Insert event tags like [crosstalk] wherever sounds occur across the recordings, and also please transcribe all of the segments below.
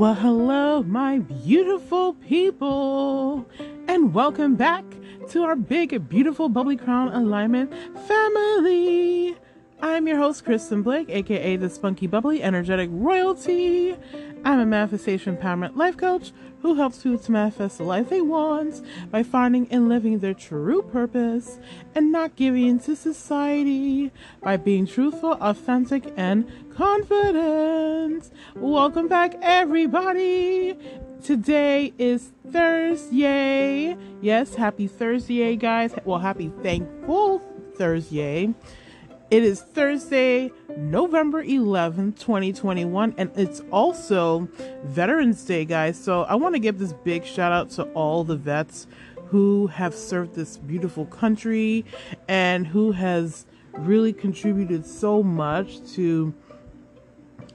Well, hello, my beautiful people, and welcome back to our big, beautiful Bubbly Crown Alignment family. I'm your host, Kristen Blake, aka the Spunky Bubbly Energetic Royalty. I'm a manifestation empowerment life coach who helps people to manifest the life they want by finding and living their true purpose and not giving in to society by being truthful, authentic, and confident. Welcome back, everybody. Today is Thursday. Yes, happy Thursday, guys. Well, happy thankful Thursday. It is Thursday, November 11th, 2021, and it's also Veterans Day, guys. So I want to give this big shout out to all the vets who have served this beautiful country and who has really contributed so much to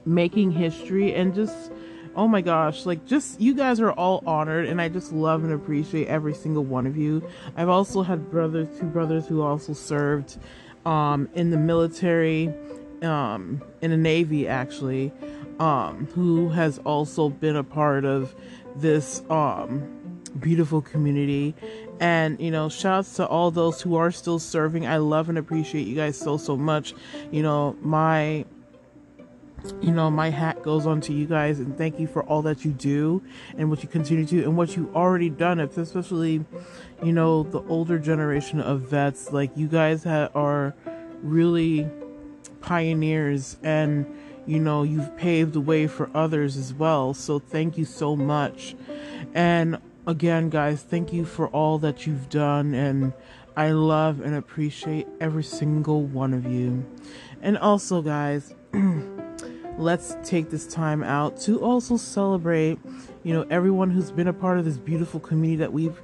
making history and just oh my gosh like just you guys are all honored and i just love and appreciate every single one of you i've also had brothers two brothers who also served um, in the military, um, in the Navy actually, um, who has also been a part of this um, beautiful community. And, you know, shouts to all those who are still serving. I love and appreciate you guys so, so much. You know, my you know, my hat goes on to you guys and thank you for all that you do and what you continue to do and what you already done. especially, you know, the older generation of vets. Like you guys ha- are really pioneers and you know you've paved the way for others as well. So thank you so much. And again, guys, thank you for all that you've done and I love and appreciate every single one of you. And also, guys. [clears throat] let's take this time out to also celebrate, you know, everyone who's been a part of this beautiful community that we've,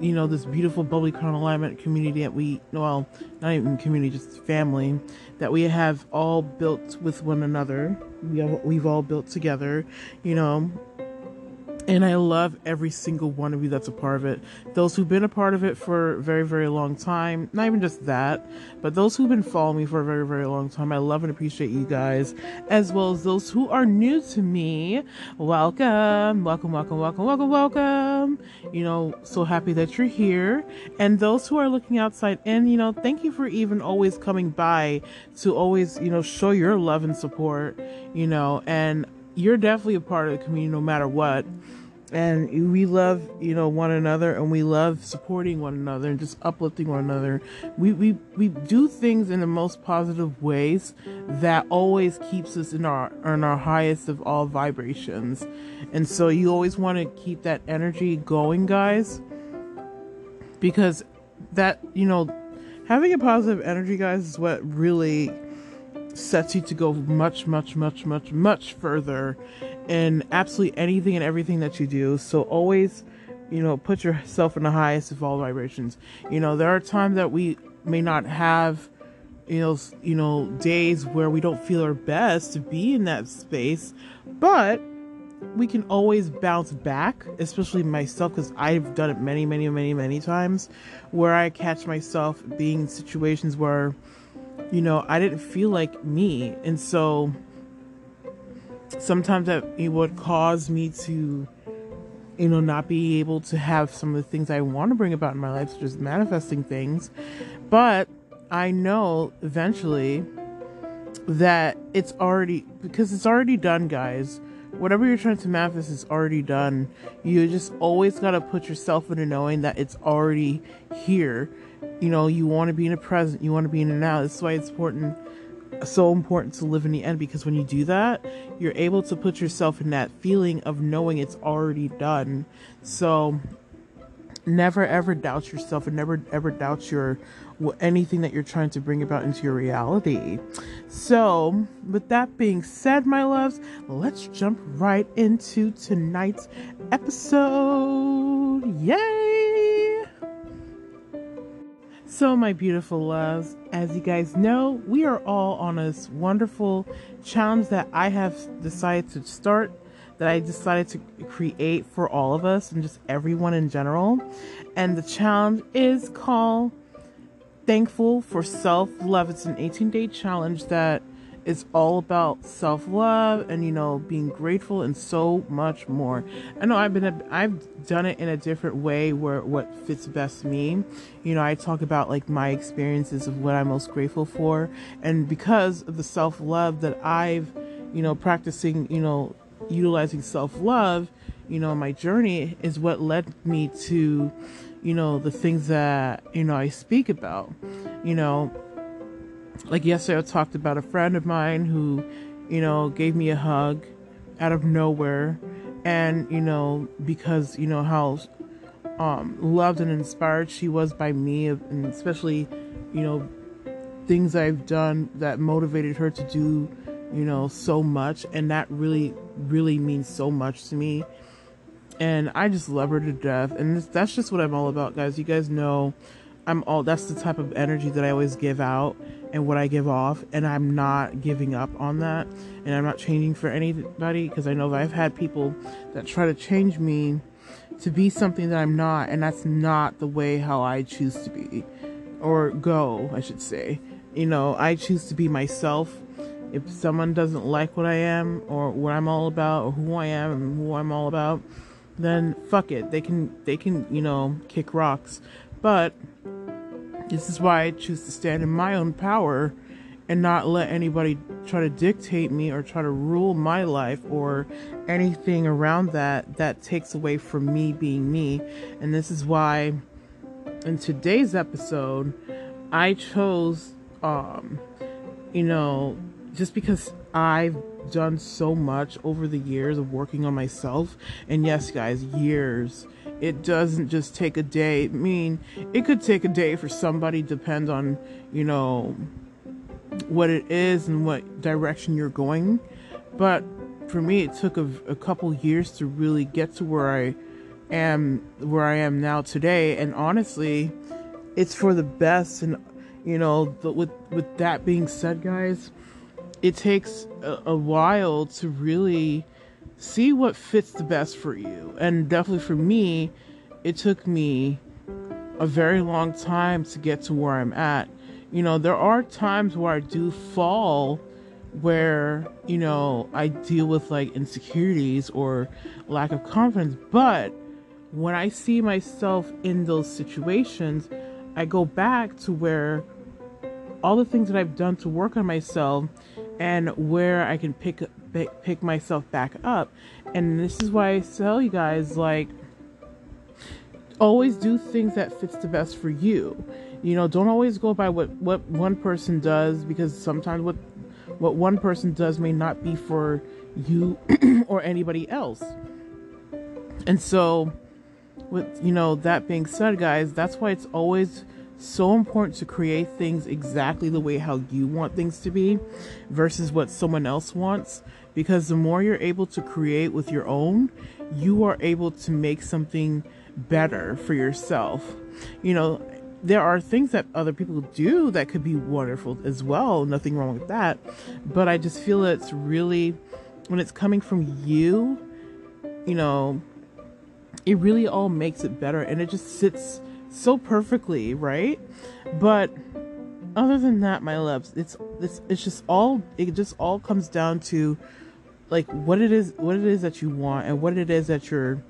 you know, this beautiful bubbly crown alignment community that we, well, not even community, just family that we have all built with one another. We have, we've all built together, you know, and I love every single one of you that's a part of it. Those who've been a part of it for a very, very long time, not even just that, but those who've been following me for a very, very long time, I love and appreciate you guys, as well as those who are new to me. Welcome, welcome, welcome, welcome, welcome, welcome. You know, so happy that you're here. And those who are looking outside in, you know, thank you for even always coming by to always, you know, show your love and support, you know, and you're definitely a part of the community no matter what. And we love you know one another and we love supporting one another and just uplifting one another. We we, we do things in the most positive ways that always keeps us in our in our highest of all vibrations. And so you always want to keep that energy going guys because that you know having a positive energy guys is what really sets you to go much, much, much, much, much further in absolutely anything and everything that you do. So always, you know, put yourself in the highest of all vibrations. You know, there are times that we may not have, you know, you know, days where we don't feel our best to be in that space, but we can always bounce back, especially myself, because I've done it many, many, many, many times, where I catch myself being in situations where you know, I didn't feel like me. And so sometimes that it would cause me to, you know, not be able to have some of the things I want to bring about in my life, such as manifesting things. But I know eventually that it's already, because it's already done, guys. Whatever you're trying to manifest is already done. You just always got to put yourself into knowing that it's already here you know, you want to be in the present, you want to be in the now. That's why it's important, so important to live in the end because when you do that, you're able to put yourself in that feeling of knowing it's already done. So, never ever doubt yourself and never ever doubt your anything that you're trying to bring about into your reality. So, with that being said, my loves, let's jump right into tonight's episode. Yay! So, my beautiful loves, as you guys know, we are all on this wonderful challenge that I have decided to start, that I decided to create for all of us and just everyone in general. And the challenge is called Thankful for Self Love. It's an 18 day challenge that is all about self love and you know being grateful and so much more. I know I've been I've done it in a different way where what fits best me. You know, I talk about like my experiences of what I'm most grateful for, and because of the self love that I've you know practicing you know utilizing self love, you know my journey is what led me to you know the things that you know I speak about. You know like yesterday, I talked about a friend of mine who, you know, gave me a hug out of nowhere, and you know, because you know how um, loved and inspired she was by me, and especially, you know, things I've done that motivated her to do, you know, so much, and that really, really means so much to me. And I just love her to death, and that's just what I'm all about, guys. You guys know I'm all that's the type of energy that I always give out and what I give off, and I'm not giving up on that, and I'm not changing for anybody because I know that I've had people that try to change me to be something that I'm not, and that's not the way how I choose to be or go, I should say. You know, I choose to be myself. If someone doesn't like what I am or what I'm all about or who I am and who I'm all about, then fuck it. They can they can, you know, kick rocks. But this is why I choose to stand in my own power and not let anybody try to dictate me or try to rule my life or anything around that that takes away from me being me. And this is why in today's episode I chose um you know just because I've done so much over the years of working on myself and yes guys years it doesn't just take a day. I mean, it could take a day for somebody, depend on, you know, what it is and what direction you're going. But for me, it took a, a couple years to really get to where I am, where I am now today. And honestly, it's for the best. And, you know, the, with, with that being said, guys, it takes a, a while to really see what fits the best for you. And definitely for me, it took me a very long time to get to where I'm at. You know, there are times where I do fall where, you know, I deal with like insecurities or lack of confidence, but when I see myself in those situations, I go back to where all the things that I've done to work on myself and where I can pick pick myself back up. And this is why I tell you guys like always do things that fits the best for you. You know, don't always go by what what one person does because sometimes what what one person does may not be for you [clears throat] or anybody else. And so with you know that being said guys, that's why it's always so important to create things exactly the way how you want things to be versus what someone else wants. Because the more you're able to create with your own you are able to make something better for yourself. You know there are things that other people do that could be wonderful as well. Nothing wrong with that. But i just feel it's really when it's coming from you you know it really all makes it better. And it just sits so perfectly, right? But other than that, my loves, it's it's it's just all it just all comes down to like what it is what it is that you want and what it is that you're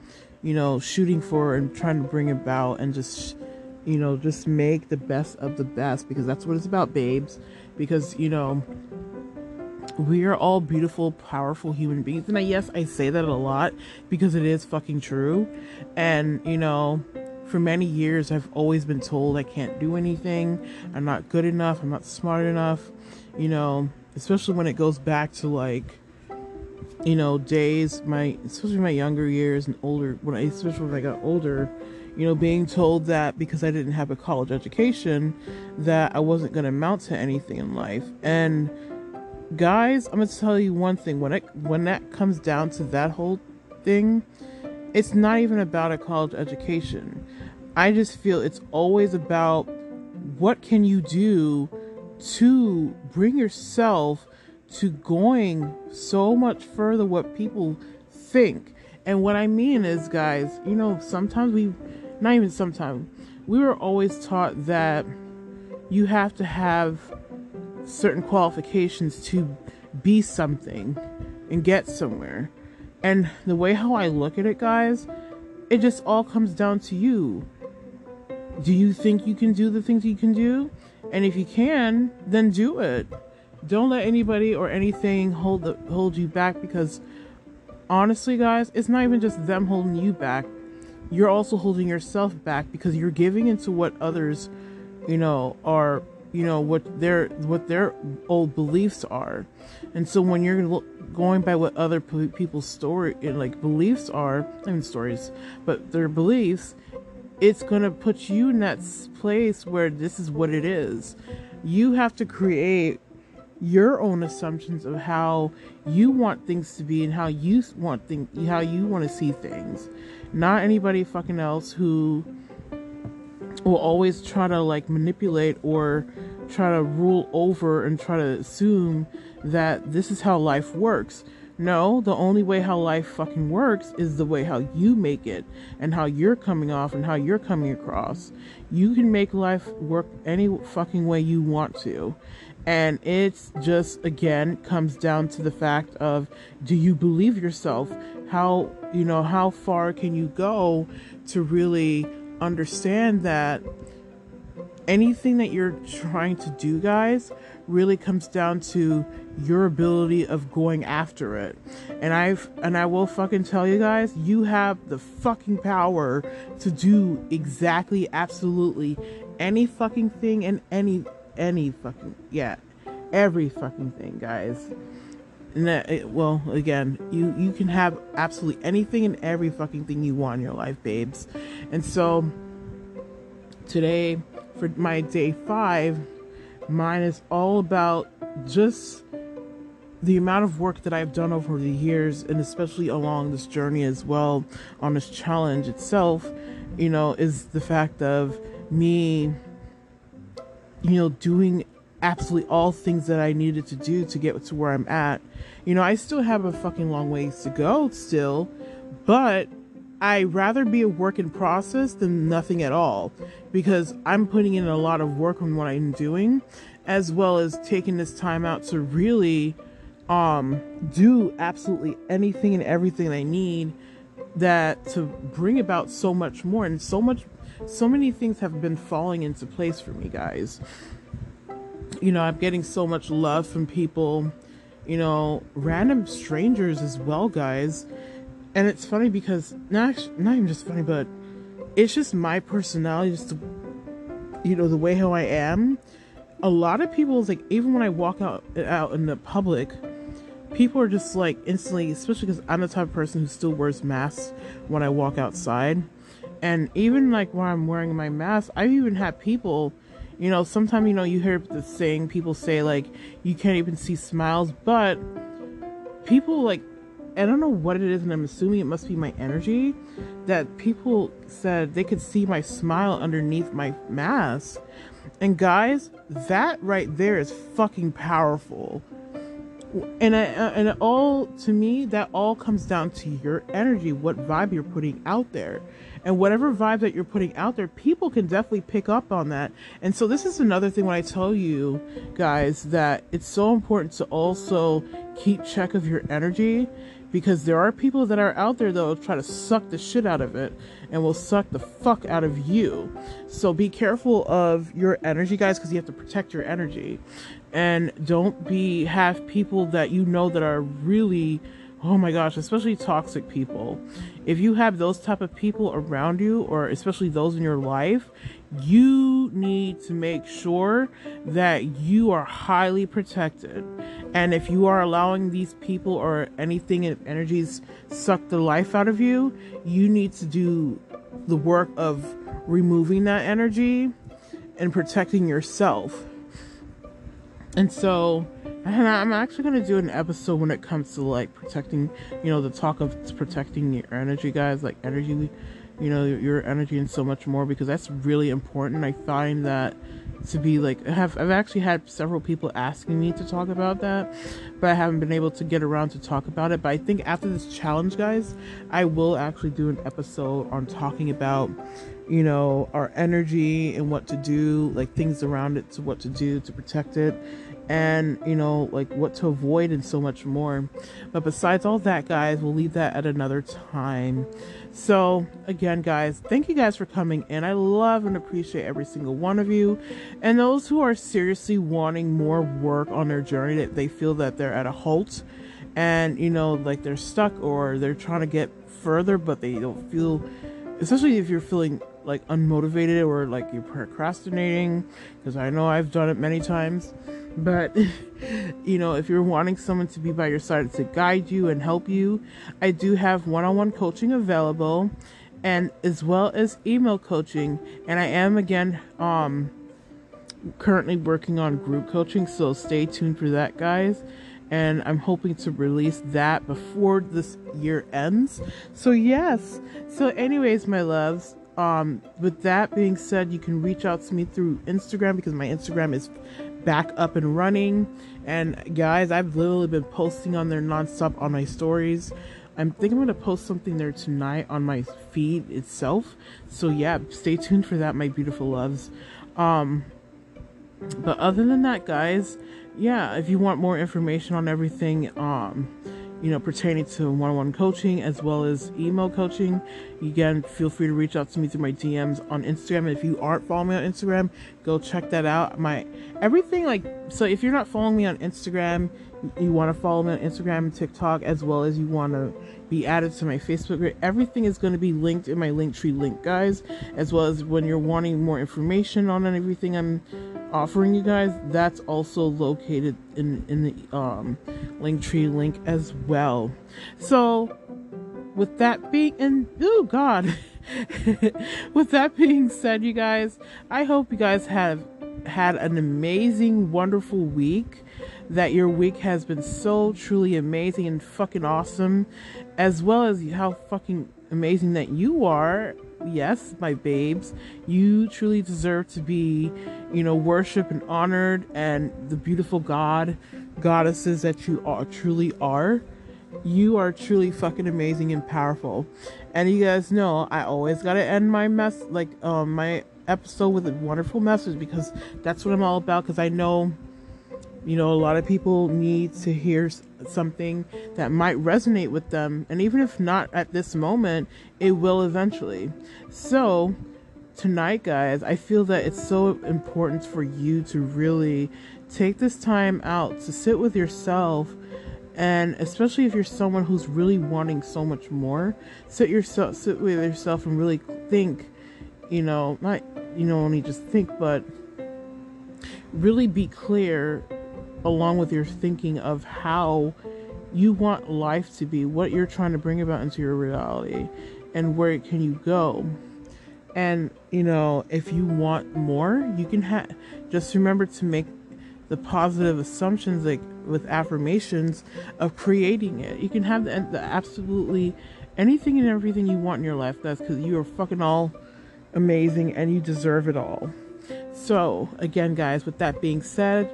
you know shooting for and trying to bring about and just you know just make the best of the best because that's what it's about babes. Because you know we are all beautiful powerful human beings. And I, yes i say that a lot because it is fucking true. And you know for many years, I've always been told I can't do anything, I'm not good enough, I'm not smart enough, you know, especially when it goes back to like, you know, days, my, especially my younger years and older, when I, especially when I got older, you know, being told that because I didn't have a college education, that I wasn't going to amount to anything in life. And guys, I'm going to tell you one thing when it, when that comes down to that whole thing, it's not even about a college education. I just feel it's always about what can you do to bring yourself to going so much further what people think. And what I mean is, guys, you know, sometimes we, not even sometimes, we were always taught that you have to have certain qualifications to be something and get somewhere. And the way how I look at it, guys, it just all comes down to you. Do you think you can do the things you can do? And if you can, then do it. Don't let anybody or anything hold the, hold you back because honestly, guys, it's not even just them holding you back. You're also holding yourself back because you're giving into what others, you know, are, you know, what their what their old beliefs are. And so when you're going by what other people's story like beliefs are, I mean stories, but their beliefs, it's going to put you in that place where this is what it is. You have to create your own assumptions of how you want things to be and how you want things how you want to see things not anybody fucking else who will always try to like manipulate or try to rule over and try to assume that this is how life works no, the only way how life fucking works is the way how you make it and how you're coming off and how you're coming across. You can make life work any fucking way you want to. And it's just, again, comes down to the fact of do you believe yourself? How, you know, how far can you go to really understand that anything that you're trying to do, guys, really comes down to your ability of going after it. And I've and I will fucking tell you guys, you have the fucking power to do exactly absolutely any fucking thing and any any fucking yeah, every fucking thing, guys. And that, well, again, you you can have absolutely anything and every fucking thing you want in your life, babes. And so today for my day 5, mine is all about just the amount of work that I've done over the years, and especially along this journey as well, on this challenge itself, you know, is the fact of me, you know, doing absolutely all things that I needed to do to get to where I'm at. You know, I still have a fucking long ways to go still, but I rather be a work in process than nothing at all because I'm putting in a lot of work on what I'm doing as well as taking this time out to really um do absolutely anything and everything I need that to bring about so much more. And so much so many things have been falling into place for me guys. You know i'm getting so much love from people you know random strangers as well guys and it's funny because not not even just funny but it's just my personality just you know the way how i am. A lot of people like even when i walk out out in the public people are just like instantly especially because i'm the type of person who still wears masks when i walk outside. And even like when i'm wearing my mask I've even have people you know sometimes you know you hear the saying people say like you can't even see smiles but people like I don't know what it is, and I'm assuming it must be my energy. That people said they could see my smile underneath my mask. And guys, that right there is fucking powerful and I, uh, and all to me that all comes down to your energy what vibe you're putting out there and whatever vibe that you're putting out there people can definitely pick up on that and so this is another thing when i tell you guys that it's so important to also keep check of your energy because there are people that are out there that will try to suck the shit out of it and will suck the fuck out of you. So be careful of your energy, guys, because you have to protect your energy and don't be have people that you know that are really oh my gosh especially toxic people. If you have those type of people around you or especially those in your life you need to make sure that you are highly protected. And if you are allowing these people or anything and energies suck the life out of you you need to do the work of removing that energy and protecting yourself. And so, I'm actually to do an episode when it comes to like protecting, you know, the talk of protecting your energy, guys, like energy, you know, your energy and so much more because that's really important. I find that to be like I have I've actually had several people asking me to talk about that, but I haven't been able to get around to talk about it. But I think after this challenge, guys, I will actually do an episode on talking about you know our energy and what to do, like things around it to what to do to protect it and you know like what to avoid and so much more. But besides all that guys we'll leave that at another time. So again guys thank you guys for coming in. I love and appreciate every single one of you. And those who are seriously wanting more work on their journey that they feel that they're at a halt and you know like they're stuck or they're trying to get further but they don't feel especially if you're feeling like unmotivated or like you're procrastinating because i know i've done it many times but [laughs] you know if you're wanting someone to be by your side to guide you and help you i do have one-on-one coaching available and as well as email coaching and i am again um currently working on group coaching so stay tuned for that guys and i'm hoping to release that before this year ends. So yes. So anyways my loves um with that being said you can reach out to me through instagram because my instagram is back up and running. And guys, I've literally been posting on there nonstop on my stories. I'm thinking I'm gonna post something there tonight on my feed itself. So yeah, stay tuned for that, my beautiful loves. Um, but other than that, guys, yeah, if you want more information on everything, um, you know, pertaining to one-on-one coaching as well as email coaching. Again, feel free to reach out to me through my DMs on Instagram. If you aren't following me on Instagram, go check that out. My everything like so if you're not following me on Instagram, you want to follow me on Instagram and TikTok as well as you want to be added to my Facebook group. Everything is going to be linked in my Linktree link, guys, as well as when you're wanting more information on everything I'm offering you guys, that's also located in in the um, Linktree link as well. So, with that being and oh god, [laughs] with that being said, you guys, I hope you guys have had an amazing, wonderful week. That your week has been so truly amazing and fucking awesome, as well as how fucking amazing that you are yes, my babes, you truly deserve to be, you know, worshiped and honored, and the beautiful God, goddesses that you are truly are. You are truly fucking amazing and powerful. And you guys know I always gotta end my mess like um my episode with a wonderful message because that's what I'm all about. Because I know you know, a lot of people need to hear something that might resonate with them. And even if not at this moment, it will eventually. So, tonight, guys, I feel that it's so important for you to really take this time out to sit with yourself. And especially if you're someone who's really wanting so much more, sit yourself, sit with yourself and really think, you know, not, you know, only just think, but really be clear along with your thinking of how you want life to be, what you're trying to bring about into your reality, and where can you go. And you know, if you want more, you can have just remember to make the positive assumptions, like with affirmations, of creating it. You can have the, the absolutely anything and everything you want in your life. That's because you are fucking all amazing and you deserve it all. So, again, guys, with that being said,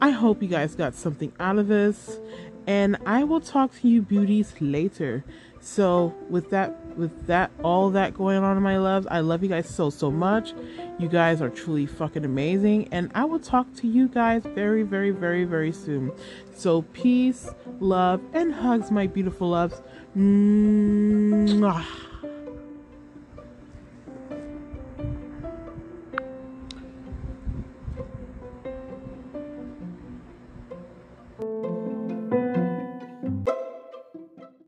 I hope you guys got something out of this, and I will talk to you beauties later. So with that, with that, all that going on in my loves, I love you guys so so much. You guys are truly fucking amazing, and I will talk to you guys very very very very soon. So peace, love, and hugs, my beautiful loves. Mwah.